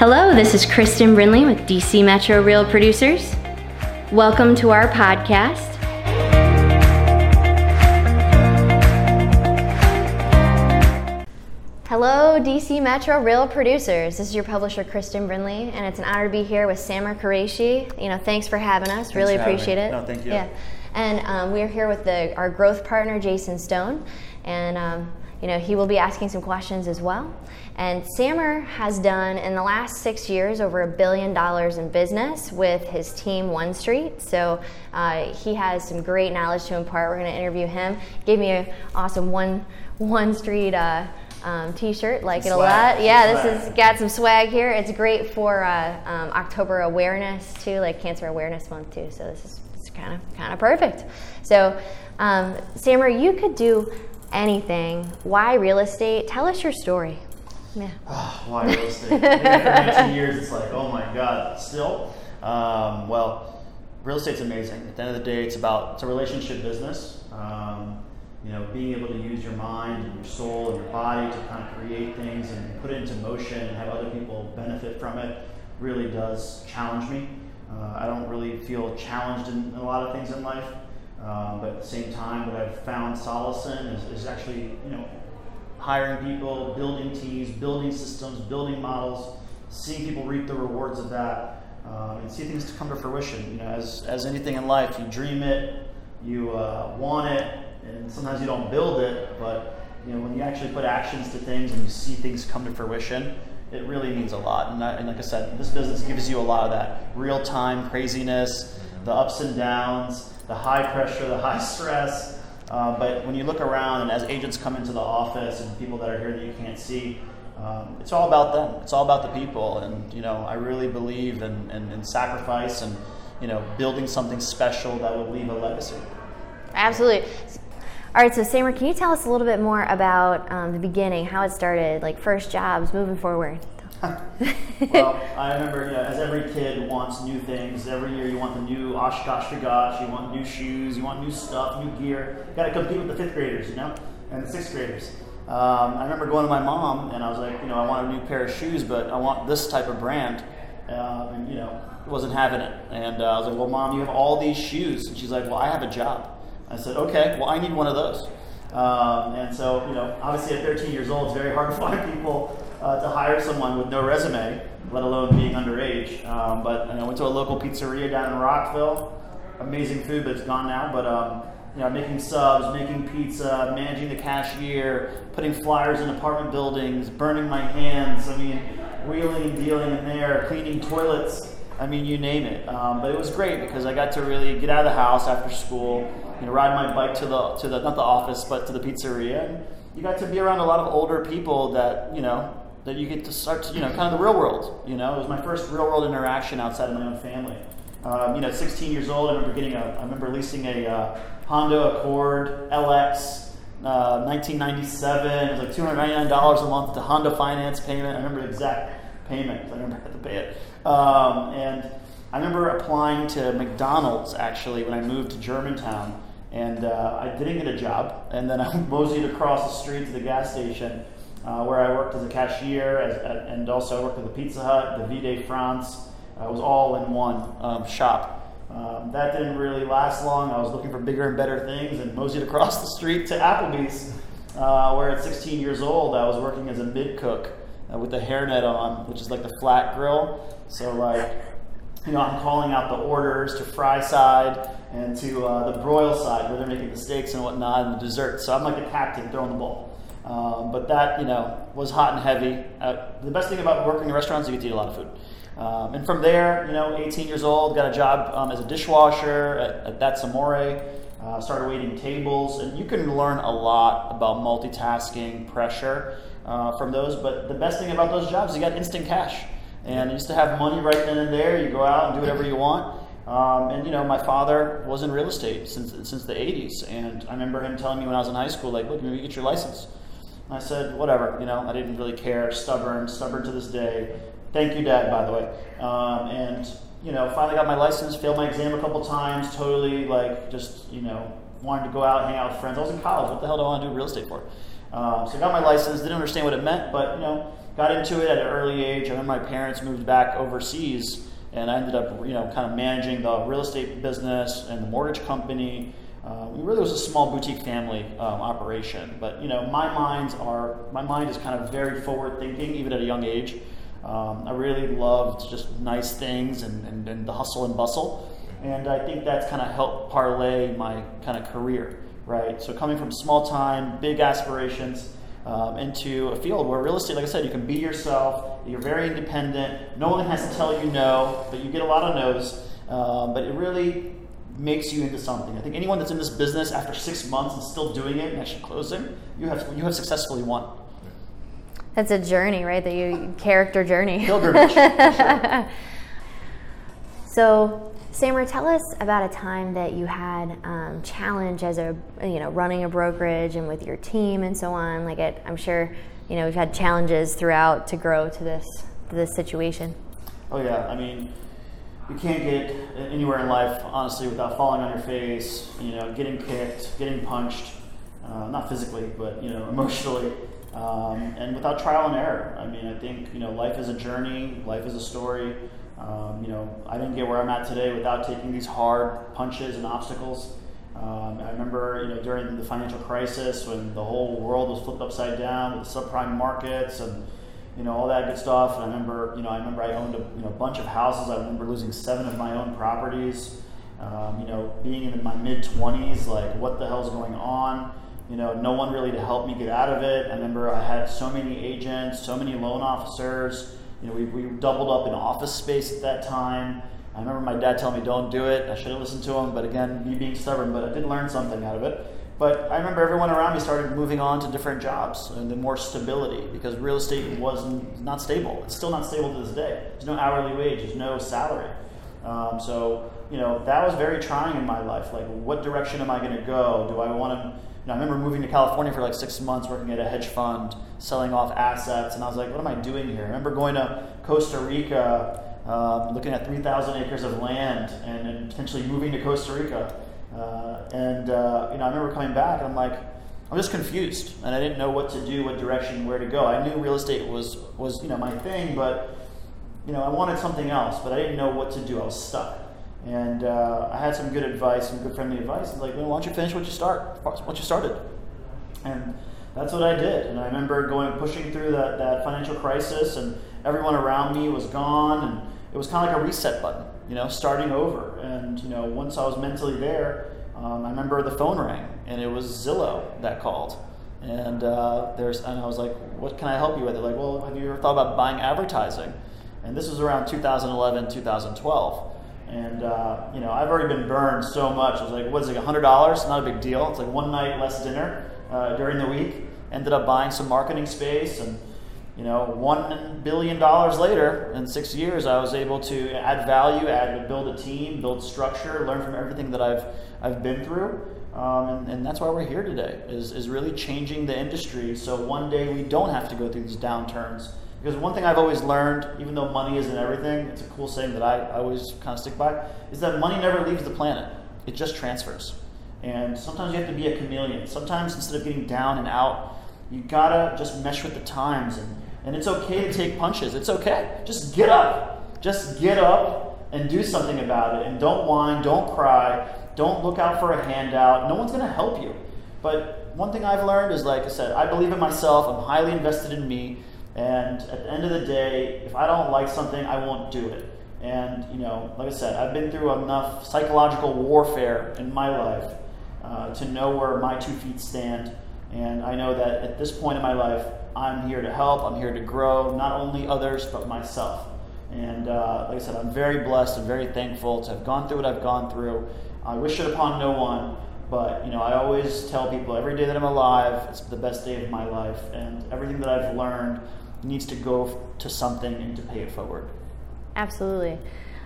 Hello, this is Kristin Brindley with DC Metro Real Producers. Welcome to our podcast. Hello, DC Metro Real Producers. This is your publisher, Kristin Brindley, and it's an honor to be here with Samer Kuraishi. You know, thanks for having us. Thanks really appreciate me. it. No, thank you. Yeah, and um, we are here with the, our growth partner, Jason Stone, and um, you know he will be asking some questions as well. And Samer has done in the last six years over a billion dollars in business with his team One Street. So uh, he has some great knowledge to impart. We're going to interview him. Gave me an awesome One One Street. Uh, um, t-shirt like it a lot yeah this is got some swag here it's great for uh, um, october awareness too like cancer awareness month too so this is kind of kind of perfect so um, samer you could do anything why real estate tell us your story yeah Oh, why real estate? I think after 19 years, it's like, oh my god. Still, um, well, real estate's amazing. At the end of the day, it's about it's a relationship business. Um, you know, being able to use your mind and your soul and your body to kind of create things and put it into motion and have other people benefit from it really does challenge me. Uh, I don't really feel challenged in, in a lot of things in life, um, but at the same time, what I've found solace in is, is actually, you know, hiring people, building teams, building systems, building models, seeing people reap the rewards of that, um, and see things to come to fruition. You know, as, as anything in life, you dream it, you uh, want it, and sometimes you don't build it, but you know, when you actually put actions to things and you see things come to fruition, it really means a lot. And, and like I said, this business gives you a lot of that real time craziness, the ups and downs, the high pressure, the high stress. Uh, but when you look around and as agents come into the office and people that are here that you can't see, um, it's all about them. It's all about the people. And, you know, I really believe in, in, in sacrifice and, you know, building something special that will leave a legacy. absolutely all right so samer can you tell us a little bit more about um, the beginning how it started like first jobs moving forward well, I remember, you know, as every kid wants new things. Every year, you want the new Oshkosh Gosh, you want new shoes, you want new stuff, new gear. You got to compete with the fifth graders, you know, and the sixth graders. Um, I remember going to my mom, and I was like, you know, I want a new pair of shoes, but I want this type of brand, um, and you know, wasn't having it. And uh, I was like, well, mom, you have all these shoes, and she's like, well, I have a job. I said, okay, well, I need one of those. Um, and so, you know, obviously at 13 years old, it's very hard to find people uh, to hire someone with no resume, let alone being underage. Um, but you know, I went to a local pizzeria down in Rockville. Amazing food, but it's gone now. But um, you know, making subs, making pizza, managing the cashier, putting flyers in apartment buildings, burning my hands. I mean, wheeling and dealing in there, cleaning toilets. I mean, you name it. Um, but it was great because I got to really get out of the house after school, you know, ride my bike to the to the not the office but to the pizzeria. And you got to be around a lot of older people that you know that you get to start to you know kind of the real world. You know, it was my first real world interaction outside of my own family. Um, you know, 16 years old, I remember getting a, I remember leasing a uh, Honda Accord LX. Uh, 1997, it was like $299 a month to Honda finance payment. I remember the exact payment. I remember had to pay it. Um, and I remember applying to McDonald's actually when I moved to Germantown, and uh, I didn't get a job. And then I moseyed across the street to the gas station uh, where I worked as a cashier, as, and also worked at the Pizza Hut, the V Vie de France. It was all in one um, shop. Um, that didn't really last long. I was looking for bigger and better things, and moseyed across the street to Applebee's, uh, where at 16 years old I was working as a mid cook uh, with the hairnet on, which is like the flat grill. So like you know, I'm calling out the orders to fry side and to uh, the broil side where they're making the steaks and whatnot and the dessert. So I'm like the captain throwing the ball. Um, but that, you know, was hot and heavy. Uh, the best thing about working in restaurants is you get to eat a lot of food. Um, and from there, you know, 18 years old, got a job um, as a dishwasher at, at That's. Uh, started waiting tables, and you can learn a lot about multitasking, pressure uh, from those. But the best thing about those jobs, you got instant cash, and you used to have money right then and there. You go out and do whatever you want. Um, and you know, my father was in real estate since since the 80s, and I remember him telling me when I was in high school, like, "Look, maybe you get your license." And I said, "Whatever," you know. I didn't really care. Stubborn, stubborn to this day. Thank you, Dad, by the way. Um, and you know, finally got my license, failed my exam a couple times, totally like just you know wanted to go out, hang out with friends. I was in college. What the hell do I want to do real estate for? Um, so I got my license. Didn't understand what it meant, but you know, got into it at an early age. I remember my parents moved back overseas, and I ended up, you know, kind of managing the real estate business and the mortgage company. Uh, it really was a small boutique family um, operation, but you know, my minds are my mind is kind of very forward thinking, even at a young age. Um, I really loved just nice things and, and, and the hustle and bustle, and I think that's kind of helped parlay my kind of career, right? So coming from small time, big aspirations um, into a field where real estate, like I said, you can be yourself, you're very independent, no one has to tell you no, but you get a lot of no's. Um, but it really makes you into something. I think anyone that's in this business after six months and still doing it and actually closing, you have you have successfully won. That's a journey, right? That you character journey. Pilgrimage. sure. So, Samer, tell us about a time that you had um, challenge as a you know running a brokerage and with your team and so on. Like it, I'm sure you know we've had challenges throughout to grow to this to this situation. Oh yeah, I mean, you can't get anywhere in life honestly without falling on your face. You know, getting kicked, getting punched, uh, not physically, but you know, emotionally. Um, and without trial and error. I mean, I think you know, life is a journey. Life is a story. Um, you know, I didn't get where I'm at today without taking these hard punches and obstacles. Um, I remember, you know, during the financial crisis when the whole world was flipped upside down with the subprime markets and you know all that good stuff. And I remember, you know, I remember I owned a you know bunch of houses. I remember losing seven of my own properties. Um, you know, being in my mid 20s, like what the hell's going on? You know, no one really to help me get out of it. I remember I had so many agents, so many loan officers you know, we, we doubled up in office space at that time. I remember my dad telling me, don't do it. I should have listened to him, but again, me being stubborn, but I did learn something out of it. But I remember everyone around me started moving on to different jobs and the more stability because real estate was not stable. It's still not stable to this day. There's no hourly wage, there's no salary. Um, so, you know, that was very trying in my life. Like, what direction am I going to go? Do I want to know, I remember moving to California for like six months, working at a hedge fund, selling off assets, and I was like, what am I doing here? I remember going to Costa Rica, um, looking at 3,000 acres of land, and, and, potentially moving to Costa Rica. Uh, and uh, you know, I remember coming back, and I'm like, I'm just confused, and I didn't know what to do, what direction, where to go. I knew real estate was was you know my thing, but you know, I wanted something else, but I didn't know what to do. I was stuck. And uh, I had some good advice, some good friendly advice. It's like, well, why don't you finish what you start, what you started? And that's what I did. And I remember going, pushing through that, that financial crisis, and everyone around me was gone, and it was kind of like a reset button, you know, starting over. And you know, once I was mentally there, um, I remember the phone rang, and it was Zillow that called. And uh, there's, and I was like, "What can I help you with?" They're like, "Well, have you ever thought about buying advertising?" And this was around 2011, 2012. And uh, you know, I've already been burned so much. I was like, "What is it? Hundred dollars? Not a big deal. It's like one night less dinner uh, during the week." Ended up buying some marketing space, and you know, one billion dollars later, in six years, I was able to add value, add build a team, build structure, learn from everything that I've I've been through. Um, and, and, that's why we're here today is, is really changing the industry so one day we don't have to go through these downturns because one thing I've always learned, even though money isn't everything, it's a cool saying that I, I always kind of stick by, is that money never leaves the planet. It just transfers. And sometimes you have to be a chameleon. Sometimes instead of getting down and out, you gotta just mesh with the times. And, and it's okay to take punches. It's okay. Just get up. Just get up and do something about it. And don't whine, don't cry, don't look out for a handout. No one's gonna help you. But one thing I've learned is, like I said, I believe in myself, I'm highly invested in me. And at the end of the day, if I don't like something, I won't do it. And, you know, like I said, I've been through enough psychological warfare in my life uh, to know where my two feet stand. And I know that at this point in my life, I'm here to help, I'm here to grow, not only others, but myself. And uh, like I said, I'm very blessed and very thankful to have gone through what I've gone through. I wish it upon no one, but you know, I always tell people every day that I'm alive, it's the best day of my life, and everything that I've learned needs to go to something and to pay it forward. Absolutely.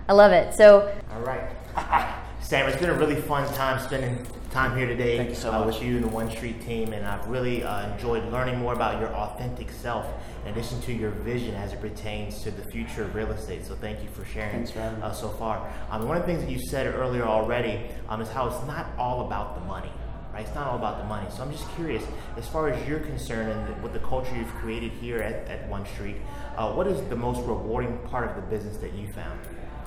I love it. So, all right. Sam, it's been a really fun time spending time here today Thank you so uh, much. with you and the One Street team, and I've really uh, enjoyed learning more about your authentic self in addition to your vision as it pertains to the future of real estate. So thank you for sharing for uh, so far. Um, one of the things that you said earlier already um, is how it's not all about the money right? It's not all about the money. So I'm just curious, as far as you're concerned and with the culture you've created here at, at One Street, uh, what is the most rewarding part of the business that you found?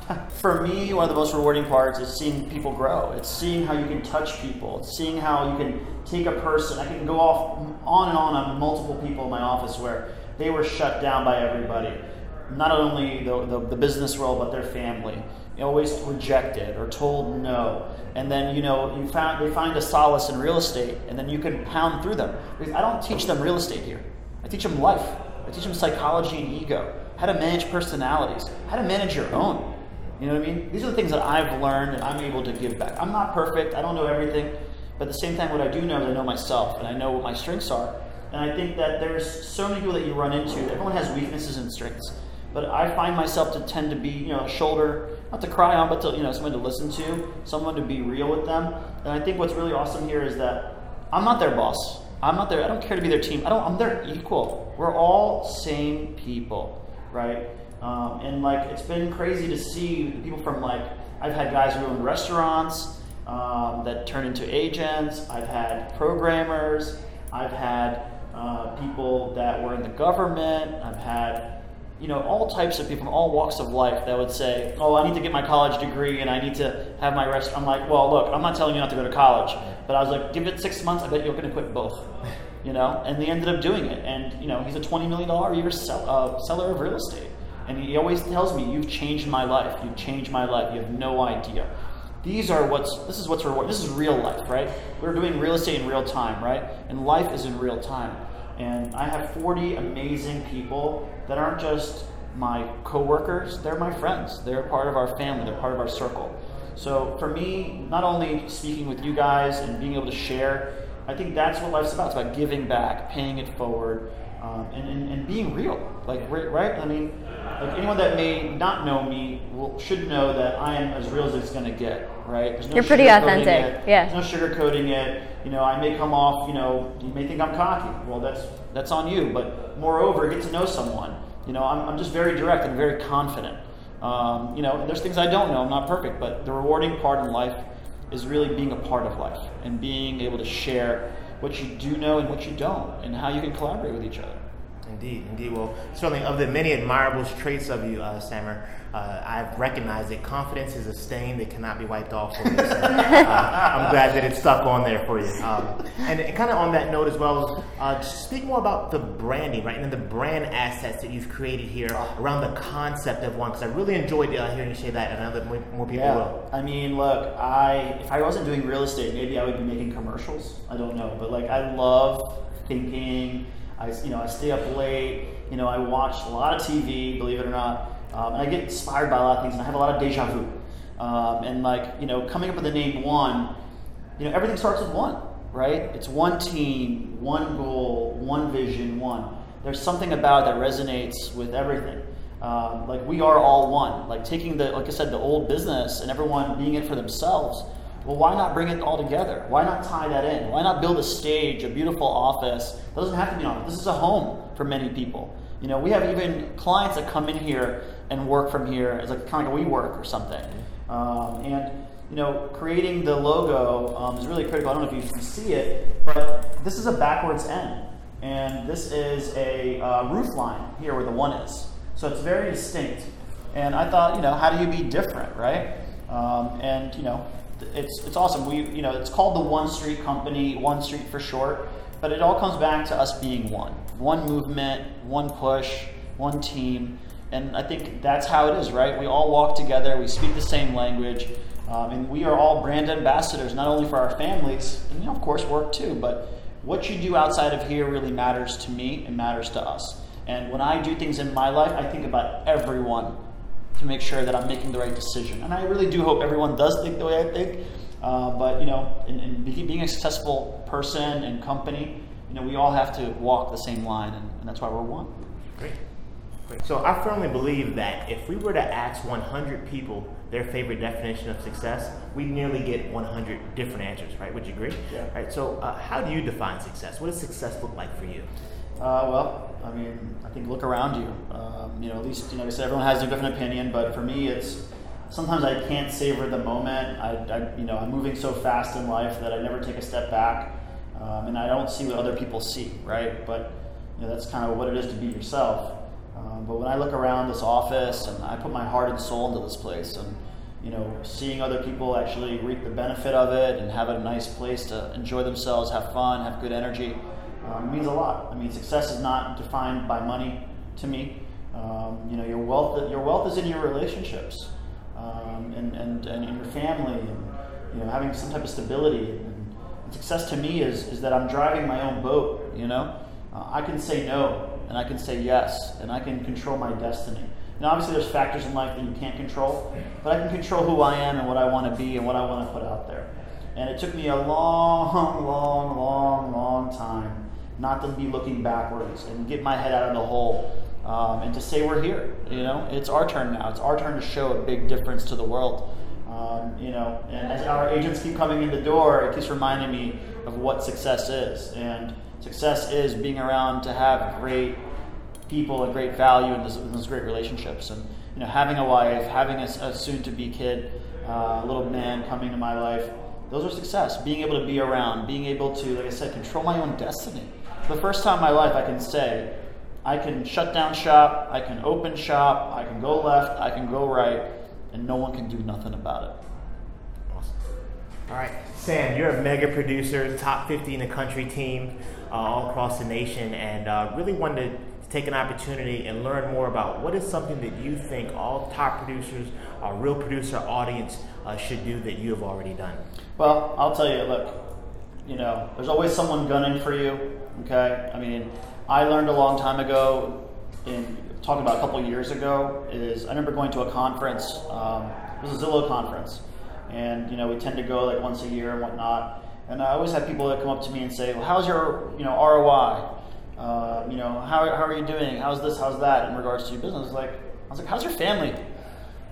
For me, one of the most rewarding parts is seeing people grow. It's seeing how you can touch people. It's seeing how you can take a person. I can go off on and on on multiple people in my office where they were shut down by everybody. Not only the, the, the business world, but their family. Always rejected or told no. And then, you know, you found, they find a solace in real estate, and then you can pound through them. Because I don't teach them real estate here, I teach them life. I teach them psychology and ego, how to manage personalities, how to manage your own. You know what I mean? These are the things that I've learned and I'm able to give back. I'm not perfect, I don't know everything, but at the same time, what I do know is I know myself and I know what my strengths are. And I think that there's so many people that you run into. Everyone has weaknesses and strengths. But I find myself to tend to be, you know, a shoulder, not to cry on, but to, you know, someone to listen to, someone to be real with them. And I think what's really awesome here is that I'm not their boss. I'm not their, I don't care to be their team. I don't. I'm their equal. We're all same people, right? Um, and like it's been crazy to see people from like I've had guys who own restaurants um, that turn into agents. I've had programmers. I've had uh, people that were in the government. I've had you know, all types of people from all walks of life that would say, "Oh, I need to get my college degree and I need to have my rest." I'm like, "Well, look, I'm not telling you not to go to college, but I was like, give it six months. I bet you're going to quit both." You know, and they ended up doing it. And you know, he's a twenty million dollar a year sell, uh, seller of real estate, and he always tells me, "You've changed my life. You've changed my life. You have no idea." These are what's this is what's reward. This is real life, right? We're doing real estate in real time, right? And life is in real time. And I have 40 amazing people that aren't just my coworkers, they're my friends. They're part of our family, they're part of our circle. So for me, not only speaking with you guys and being able to share, I think that's what life's about. It's about giving back, paying it forward, um, and, and, and, being real. Like, right? I mean, like anyone that may not know me will, should know that I am as real as it's going to get, right? No You're pretty authentic. It. Yeah. There's no sugarcoating it. You know, I may come off, you know, you may think I'm cocky. Well, that's that's on you. But moreover, get to know someone. You know, I'm, I'm just very direct and very confident. Um, you know, there's things I don't know. I'm not perfect, but the rewarding part in life is really being a part of life and being able to share what you do know and what you don't, and how you can collaborate with each other. Indeed, indeed. Well, certainly of the many admirable traits of you, uh, Samer, uh, I've recognized that confidence is a stain that cannot be wiped off. So, uh, I'm glad that it stuck on there for you. Um, and, and kind of on that note as well, uh, speak more about the branding, right, and the brand assets that you've created here around the concept of one. Because I really enjoyed uh, hearing you say that, and I know that more, more people yeah. will. I mean, look, I if I wasn't doing real estate, maybe I would be making commercials. I don't know, but like I love thinking I, you know, I stay up late. You know, I watch a lot of TV, believe it or not, um, and I get inspired by a lot of things, and I have a lot of deja vu. Um, and like, you know, coming up with the name one, you know, everything starts with one, right? It's one team, one goal, one vision, one. There's something about that resonates with everything. Um, like we are all one. Like taking the, like I said, the old business and everyone being it for themselves well, why not bring it all together? Why not tie that in? Why not build a stage, a beautiful office? It doesn't have to be on. This is a home for many people. You know, we have even clients that come in here and work from here as like kind of like a WeWork or something. Um, and you know, creating the logo um, is really critical. I don't know if you can see it, but this is a backwards N, and this is a uh, roof line here where the one is. So it's very distinct. And I thought, you know, how do you be different, right? Um, and you know, it's it's awesome. We you know it's called the One Street Company, One Street for short, but it all comes back to us being one, one movement, one push, one team, and I think that's how it is, right? We all walk together, we speak the same language, um, and we are all brand ambassadors, not only for our families, and you know, of course work too, but what you do outside of here really matters to me and matters to us. And when I do things in my life, I think about everyone to make sure that I'm making the right decision. And I really do hope everyone does think the way I think. Uh, but you know, in, in, being a successful person and company, you know, we all have to walk the same line, and, and that's why we're one. Great. Great. So I firmly believe that if we were to ask 100 people their favorite definition of success, we'd nearly get 100 different answers. Right? Would you agree? Yeah. Right. So uh, how do you define success? What does success look like for you? Uh, well, I mean, I think look around you. Um, you know, at least, you know, like I said, everyone has a different opinion, but for me, it's sometimes I can't savor the moment. I, I, you know, I'm moving so fast in life that I never take a step back, um, and I don't see what other people see, right? But you know, that's kind of what it is to be yourself. Um, but when I look around this office and I put my heart and soul into this place, and you know, seeing other people actually reap the benefit of it and have a nice place to enjoy themselves, have fun, have good energy, um, means a lot. I mean, success is not defined by money to me. Um, you know, your wealth, your wealth is in your relationships um, and, and, and in your family and, you know, having some type of stability. And, and success to me is, is that I'm driving my own boat, you know. Uh, I can say no and I can say yes and I can control my destiny. Now, obviously, there's factors in life that you can't control, but I can control who I am and what I want to be and what I want to put out there. And it took me a long, long, long, long time not to be looking backwards and get my head out of the hole um, and to say we're here. You know, it's our turn now. It's our turn to show a big difference to the world. Um, you know, and as our agents keep coming in the door, it keeps reminding me of what success is. And success is being around to have great people and great value in those great relationships. And you know, having a wife, having a, a soon-to-be kid, uh, a little man coming to my life, those are success. Being able to be around, being able to, like I said, control my own destiny. The first time in my life, I can say, I can shut down shop, I can open shop, I can go left, I can go right, and no one can do nothing about it. Awesome. All right, Sam, you're a mega producer, top 50 in the country team uh, all across the nation, and uh, really wanted to take an opportunity and learn more about what is something that you think all top producers, our real producer audience, uh, should do that you have already done. Well, I'll tell you, look, you know, there's always someone gunning for you. Okay, I mean, I learned a long time ago, in talking about a couple years ago, is I remember going to a conference. Um, it was a Zillow conference, and you know, we tend to go like once a year and whatnot. And I always have people that come up to me and say, "Well, how's your you know ROI? Uh, you know, how, how are you doing? How's this? How's that in regards to your business?" Like, I was like, "How's your family?"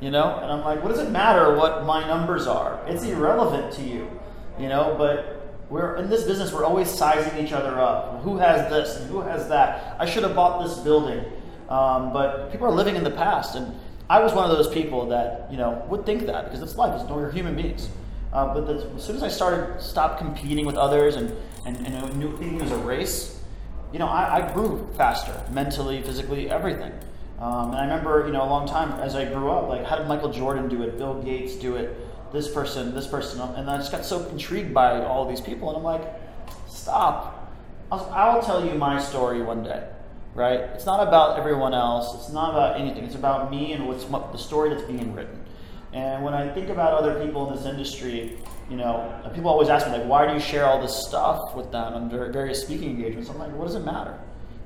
You know, and I'm like, "What does it matter what my numbers are? It's irrelevant to you." You know, but we're in this business, we're always sizing each other up. Who has this and who has that? I should have bought this building. Um, but people are living in the past, and I was one of those people that you know would think that because it's life. It's we're human beings. Uh, but the, as soon as I started stop competing with others and and, and knew it was a race, you know, I, I grew faster mentally, physically, everything. Um, and I remember, you know, a long time as I grew up, like how did Michael Jordan do it? Bill Gates do it? This person, this person, and I just got so intrigued by all these people, and I'm like, stop. I'll, tell you my story one day, right? It's not about everyone else. It's not about anything. It's about me and what's the story that's being written. And when I think about other people in this industry, you know, people always ask me like, why do you share all this stuff with them under various speaking engagements? I'm like, what does it matter?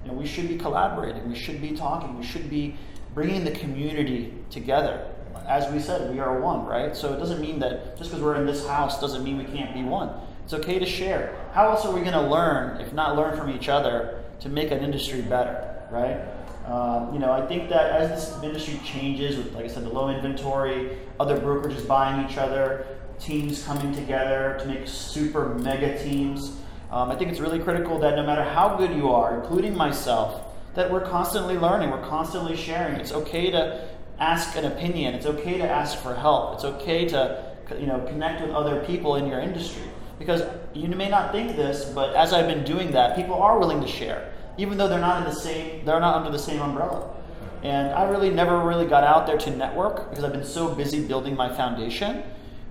You know, we should be collaborating. We should be talking. We should be bringing the community together as we said, we are one, right? So it doesn't mean that just because we're in this house doesn't mean we can't be one. It's okay to share. How else are we going to learn, if not learn from each other, to make an industry better, right? Um, you know, I think that as this industry changes with, like I said, the low inventory, other brokerages buying each other, teams coming together to make super mega teams, um, I think it's really critical that no matter how good you are, including myself, that we're constantly learning, we're constantly sharing. It's okay to ask an opinion. It's okay to ask for help. It's okay to you know connect with other people in your industry because you may not think this, but as I've been doing that, people are willing to share, even though they're not in the same they're not under the same umbrella. And I really never really got out there to network because I've been so busy building my foundation.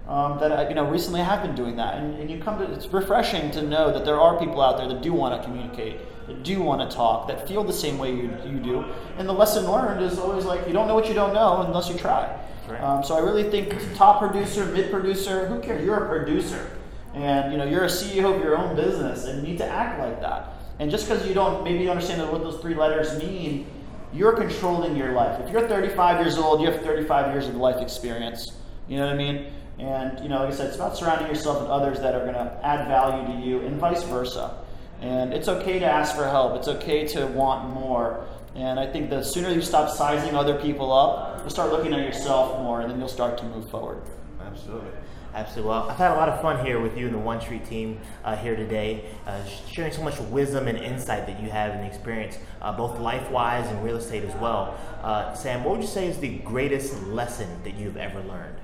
Um, that I, you know recently I have been doing that, and, and you come to it's refreshing to know that there are people out there that do want to communicate that do want to talk, that feel the same way you, you do. And the lesson learned is always like, you don't know what you don't know unless you try. Right. Um, so I really think top producer, mid producer, who cares? You're a producer. And you know, you're a CEO of your own business and you need to act like that. And just because you don't maybe understand what those three letters mean, you're controlling your life. If you're 35 years old, you have 35 years of life experience. You know what I mean? And you know, like I said, it's about surrounding yourself with others that are going to add value to you, and vice versa. And it's okay to ask for help. It's okay to want more. And I think the sooner you stop sizing other people up, you'll start looking at yourself more, and then you'll start to move forward. Absolutely. Absolutely. Well, I've had a lot of fun here with you and the One Street team uh, here today, uh, sharing so much wisdom and insight that you have and experience, uh, both life wise and real estate as well. Uh, Sam, what would you say is the greatest lesson that you've ever learned?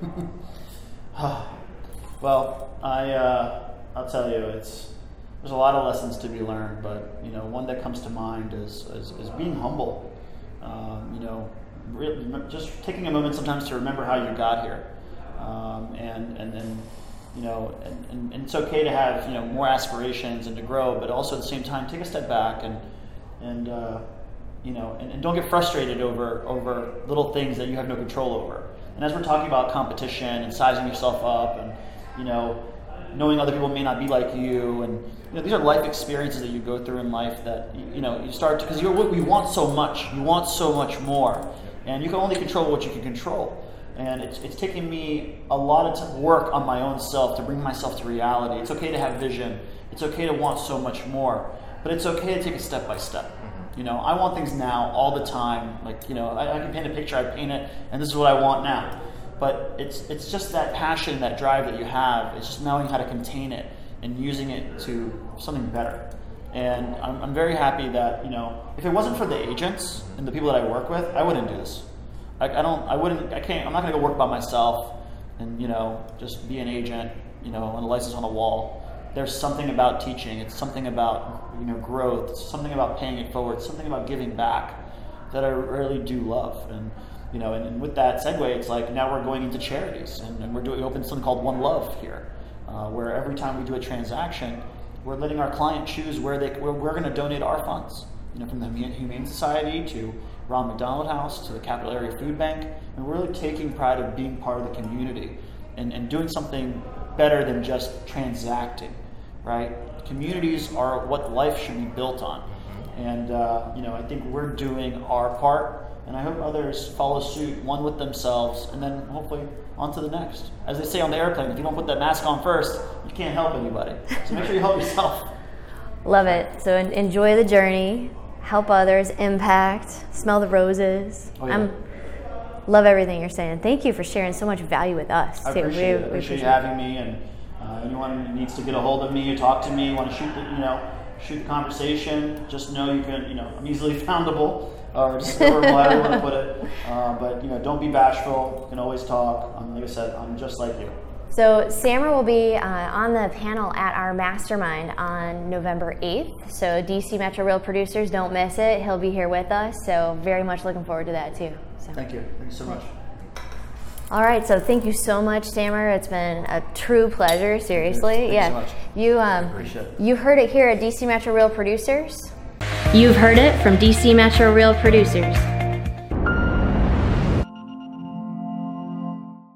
well, I, uh, I'll tell you, it's, there's a lot of lessons to be learned, but you know, one that comes to mind is, is, is being humble. Um, you know, re- just taking a moment sometimes to remember how you got here um, and and then you know, and, and, and, it's okay to have you know more aspirations and to grow, but also at the same time take a step back and and uh, you know and, and, don't get frustrated over over little things that you have no control over. And as we're talking about competition and sizing yourself up and you know knowing other people may not be like you and you know these are life experiences that you go through in life that you, know you start because you you want so much you want so much more and you can only control what you can control and it's, it's taken me a lot of work on my own self to bring myself to reality. It's okay to have vision. It's okay to want so much more. But it's okay to take it step by step. Mm-hmm. You know, I want things now all the time. Like, you know, I, I can paint a picture, I paint it, and this is what I want now. But it's, it's just that passion, that drive that you have. It's just knowing how to contain it and using it to something better. And I'm, I'm very happy that, you know, if it wasn't for the agents and the people that I work with, I wouldn't do this. I, I don't, I wouldn't, I can't, I'm not going to go work by myself and, you know, just be an agent, you know, and a license on a wall. There's something about teaching. It's something about, you know, growth. It's something about paying it forward. It's something about giving back that I really do love. And, you know, and, and with that segue, it's like now we're going into charities and, and we're doing, open something called One Love here, uh, where every time we do a transaction, we're letting our client choose where they, where we're going to donate our funds. You know, from the Humane Society to Ronald McDonald House to the Capital Area Food Bank, and we're really taking pride of being part of the community and, and doing something better than just transacting, right? Communities are what life should be built on. And, uh, you know, I think we're doing our part, and I hope others follow suit, one with themselves, and then hopefully on to the next. As they say on the airplane, if you don't put that mask on first, you can't help anybody. So make sure you help yourself. Love it. So enjoy the journey help others, impact, smell the roses. Oh, yeah. I'm love everything you're saying. Thank you for sharing so much value with us. I too. appreciate we, it. We appreciate, you having me. And uh, anyone who needs to get a hold of me, talk to me, want to shoot, the, you know, shoot the conversation. Just know you can, you know, I'm easily foundable, or just however I want to put it. Uh, but you know, don't be bashful. You can always talk. Um, like I said, I'm just like you. So, Samer will be uh, on the panel at our mastermind on November 8th. So, DC Metro Real producers, don't miss it. He'll be here with us. So, very much looking forward to that too. So. Thank you. Thank you so much. All right, so thank you so much, Samer. It's been a true pleasure. Seriously, Thank yeah. You, so you um, you heard it here at DC Metro Real Producers. You've heard it from DC Metro Real Producers.